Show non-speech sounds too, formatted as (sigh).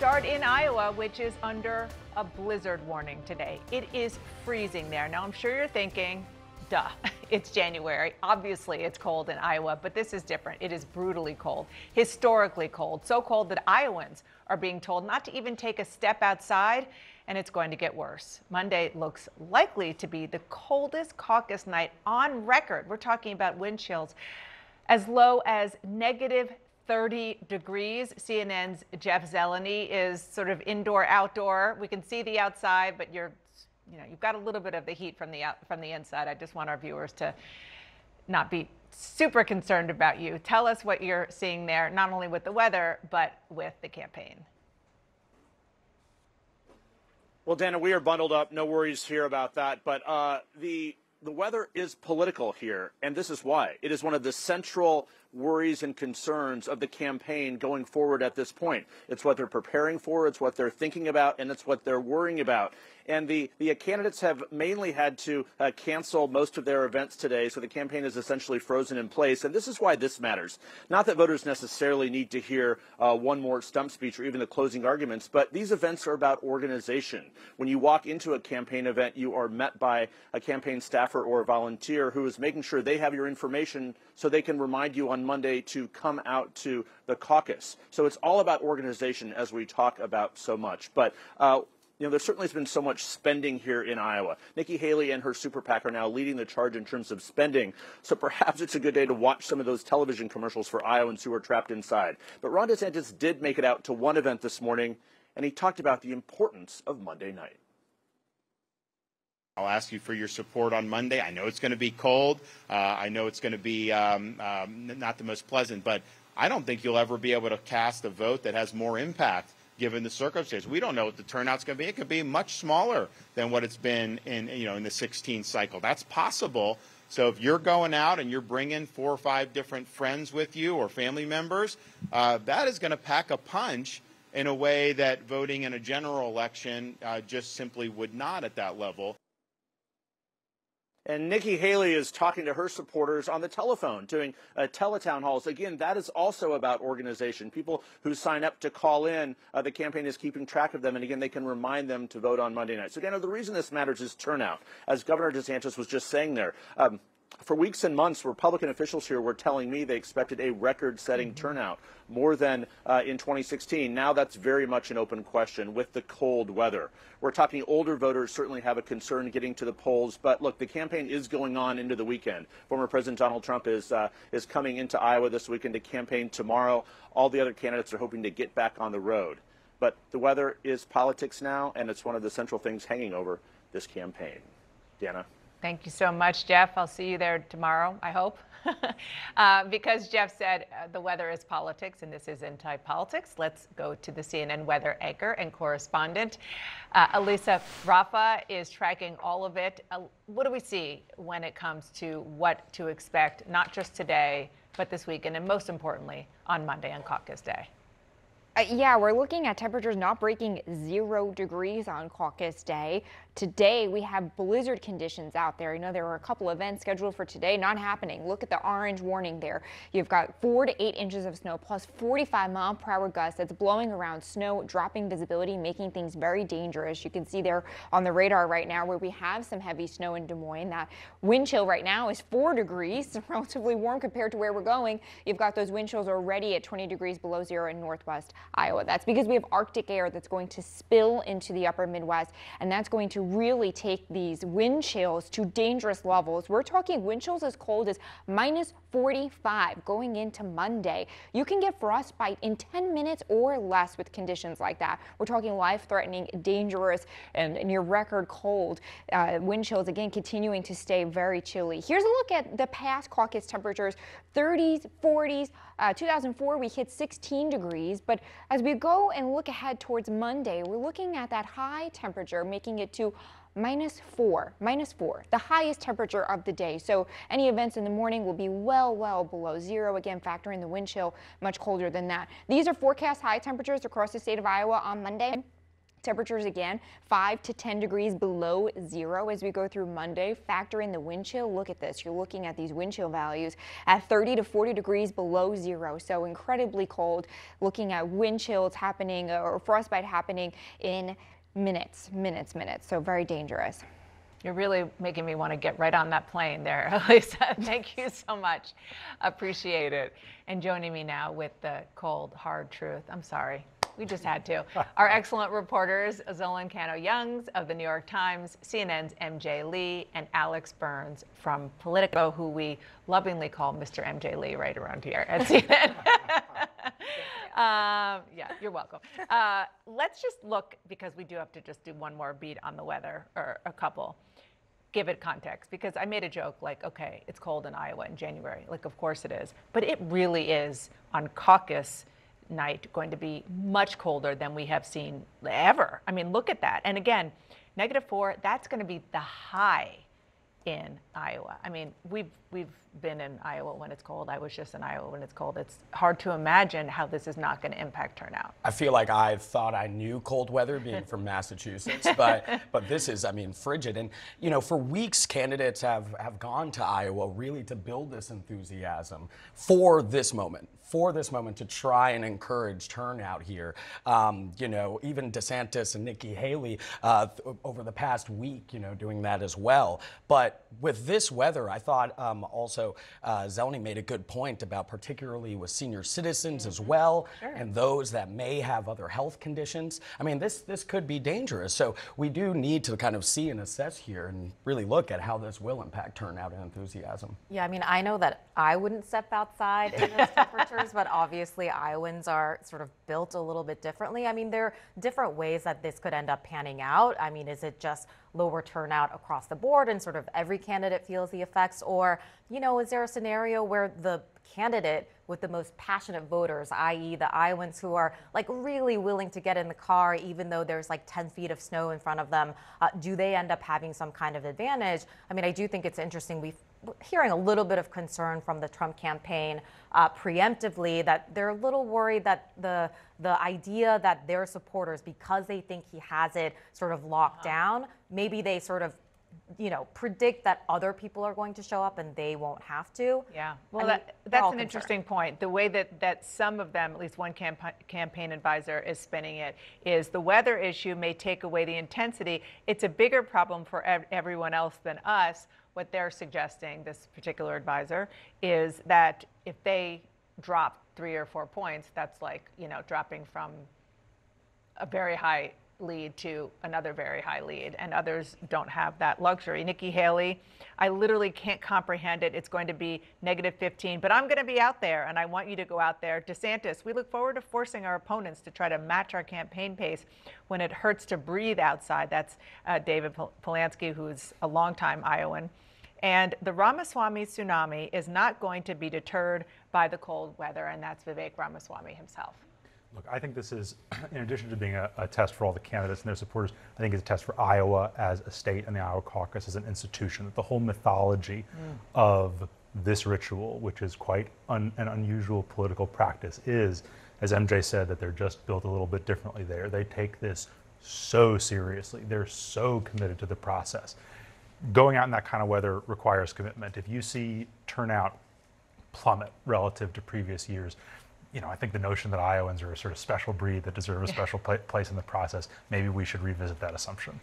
start in Iowa, which is under a blizzard warning today. It is freezing there. Now, I'm sure you're thinking, duh, (laughs) it's January. Obviously, it's cold in Iowa, but this is different. It is brutally cold, historically cold, so cold that Iowans are being told not to even take a step outside, and it's going to get worse. Monday looks likely to be the coldest caucus night on record. We're talking about wind chills as low as negative 30 degrees. CNN's Jeff Zeleny is sort of indoor outdoor. We can see the outside, but you're, you know, you've got a little bit of the heat from the from the inside. I just want our viewers to not be super concerned about you. Tell us what you're seeing there, not only with the weather, but with the campaign. Well, Dana, we are bundled up. No worries here about that. But uh, the the weather is political here, and this is why. It is one of the central worries and concerns of the campaign going forward at this point. It's what they're preparing for, it's what they're thinking about, and it's what they're worrying about. And the, the candidates have mainly had to uh, cancel most of their events today, so the campaign is essentially frozen in place. And this is why this matters. Not that voters necessarily need to hear uh, one more stump speech or even the closing arguments, but these events are about organization. When you walk into a campaign event, you are met by a campaign staffer or a volunteer who is making sure they have your information so they can remind you on on Monday to come out to the caucus. So it's all about organization, as we talk about so much. But uh, you know, there certainly has been so much spending here in Iowa. Nikki Haley and her super PAC are now leading the charge in terms of spending. So perhaps it's a good day to watch some of those television commercials for Iowans who are trapped inside. But Ron DeSantis did make it out to one event this morning, and he talked about the importance of Monday night. I'll ask you for your support on Monday. I know it's going to be cold. Uh, I know it's going to be um, um, not the most pleasant, but I don't think you'll ever be able to cast a vote that has more impact given the circumstances. We don't know what the turnout's going to be. It could be much smaller than what it's been in you know in the 16 cycle. That's possible. So if you're going out and you're bringing four or five different friends with you or family members, uh, that is going to pack a punch in a way that voting in a general election uh, just simply would not at that level. And Nikki Haley is talking to her supporters on the telephone, doing uh, teletown halls. Again, that is also about organization. People who sign up to call in, uh, the campaign is keeping track of them, and again, they can remind them to vote on Monday night. So, Dana, the reason this matters is turnout. As Governor DeSantis was just saying there, um, for weeks and months, Republican officials here were telling me they expected a record-setting mm-hmm. turnout, more than uh, in 2016. Now that's very much an open question with the cold weather. We're talking older voters certainly have a concern getting to the polls, but look, the campaign is going on into the weekend. Former President Donald Trump is uh, is coming into Iowa this weekend to campaign tomorrow. All the other candidates are hoping to get back on the road. But the weather is politics now, and it's one of the central things hanging over this campaign. Dana. Thank you so much, Jeff. I'll see you there tomorrow, I hope. (laughs) uh, because Jeff said uh, the weather is politics, and this is anti-politics. Let's go to the CNN weather anchor and correspondent. Uh, Elisa Raffa is tracking all of it. Uh, what do we see when it comes to what to expect, not just today, but this weekend, and most importantly, on Monday on caucus day? Uh, yeah, we're looking at temperatures not breaking zero degrees on caucus day. Today, we have blizzard conditions out there. You know, there were a couple events scheduled for today, not happening. Look at the orange warning there. You've got four to eight inches of snow plus 45 mile per hour gusts that's blowing around snow, dropping visibility, making things very dangerous. You can see there on the radar right now where we have some heavy snow in Des Moines. That wind chill right now is four degrees, (laughs) relatively warm compared to where we're going. You've got those wind chills already at 20 degrees below zero in northwest Iowa. That's because we have Arctic air that's going to spill into the upper Midwest, and that's going to really take these wind chills to dangerous levels. We're talking wind chills as cold as minus 45 going into Monday. You can get frostbite in 10 minutes or less with conditions like that. We're talking life-threatening, dangerous, and near record cold. Uh, wind chills, again, continuing to stay very chilly. Here's a look at the past caucus temperatures, 30s, 40s. Uh, 2004, we hit 16 degrees, but as we go and look ahead towards Monday, we're looking at that high temperature, making it to minus four, minus four, the highest temperature of the day. So any events in the morning will be well, well below zero. Again, factor in the wind chill, much colder than that. These are forecast high temperatures across the state of Iowa on Monday. Temperatures again 5 to 10 degrees below zero as we go through Monday. Factor in the wind chill. Look at this. You're looking at these wind chill values at 30 to 40 degrees below zero. So incredibly cold. Looking at wind chills happening uh, or frostbite happening in minutes, minutes, minutes. So very dangerous. You're really making me want to get right on that plane there, (laughs) Lisa. (laughs) Thank you so much. Appreciate it. And joining me now with the cold, hard truth. I'm sorry. We just had to. Our excellent reporters, Zolan Kanno-Youngs of the New York Times, CNN's MJ Lee, and Alex Burns from Politico, who we lovingly call Mr. MJ Lee right around here at (laughs) CNN. um, yeah, you're welcome. Uh, let's just look, because we do have to just do one more beat on the weather, or a couple give it context because I made a joke like, okay, it's cold in Iowa in January. Like, of course it is. But it really is on caucus night going to be much colder than we have seen ever. I mean, look at that. And again, negative four, that's going to be the high in Iowa. I mean, we've we've been in Iowa when it's cold. I was just in Iowa when it's cold. It's hard to imagine how this is not going to impact turnout. I feel like I thought I knew cold weather being from Massachusetts, (laughs) but but this is, I mean, frigid. And you know, for weeks, candidates have have gone to Iowa really to build this enthusiasm for this moment, for this moment to try and encourage turnout here. Um, you know, even DeSantis and Nikki Haley uh, th- over the past week, you know, doing that as well. But with this weather, I thought um, also uh, Zeleny made a good point about particularly with senior citizens as well Sure. and those that may have other health conditions. I mean, this this could be dangerous. So we do need to kind of see and assess here and really look at how this will impact turnout and enthusiasm. Yeah, I mean, I know that I wouldn't step outside in those (laughs) temperatures, but obviously Iowans are sort of built a little bit differently. I mean, there are different ways that this could end up panning out. I mean, is it just lower turnout across the board and sort of every candidate feels the effects? Or, you know, is there a scenario where the candidate with the most passionate voters, i.e., the Iowans who are like really willing to get in the car even though there's like 10 feet of snow in front of them, uh, do they end up having some kind of advantage? I mean, I do think it's interesting. We've hearing a little bit of concern from the Trump campaign uh, preemptively that they're a little worried that the the idea that their supporters, because they think he has it sort of locked down, maybe they sort of, you know, predict that other people are going to show up and they won't have to. Yeah, I well, mean, that, that's an concerned. interesting point. The way that, that some of them, at least one campa- campaign advisor is spinning it, is the weather issue may take away the intensity. It's a bigger problem for ev- everyone else than us. What they're suggesting, this particular advisor, is that if they drop three or four points, that's like, you know, dropping from a very high lead to another very high lead, and others don't have that luxury. Nikki Haley, I literally can't comprehend it. It's going to be negative 15, but I'm going to be out there, and I want you to go out there. DeSantis, we look forward to forcing our opponents to try to match our campaign pace when it hurts to breathe outside. That's uh, David Pol- Polyansky, who's a longtime Iowan. And the Ramaswamy tsunami is not going to be deterred by the cold weather, and that's Vivek Ramaswamy himself. Look, I think this is, (clears throat) in addition to being a, a test for all the candidates and their supporters, I think it's a test for Iowa as a state and the Iowa caucus as an institution. The whole mythology mm. of this ritual, which is quite un, an unusual political practice, is, as MJ said, that they're just built a little bit differently there. They take this so seriously, they're so committed to the process. Going out in that kind of weather requires commitment. If you see turnout plummet relative to previous years. You know, I think the notion that Iowans are a sort of special breed that deserve a special pla- place in the process, maybe we should revisit that assumption.